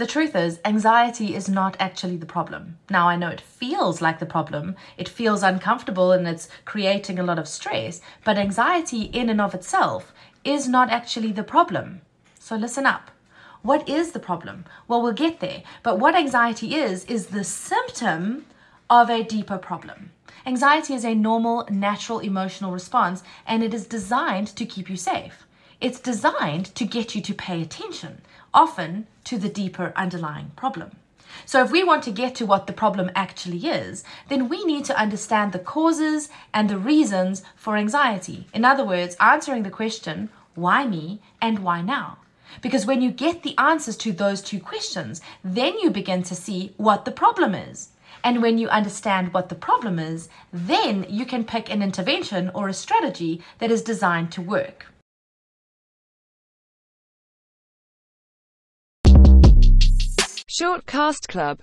The truth is, anxiety is not actually the problem. Now, I know it feels like the problem, it feels uncomfortable and it's creating a lot of stress, but anxiety in and of itself is not actually the problem. So, listen up. What is the problem? Well, we'll get there. But what anxiety is, is the symptom of a deeper problem. Anxiety is a normal, natural emotional response, and it is designed to keep you safe. It's designed to get you to pay attention, often to the deeper underlying problem. So, if we want to get to what the problem actually is, then we need to understand the causes and the reasons for anxiety. In other words, answering the question, why me and why now? Because when you get the answers to those two questions, then you begin to see what the problem is. And when you understand what the problem is, then you can pick an intervention or a strategy that is designed to work. Shortcast Club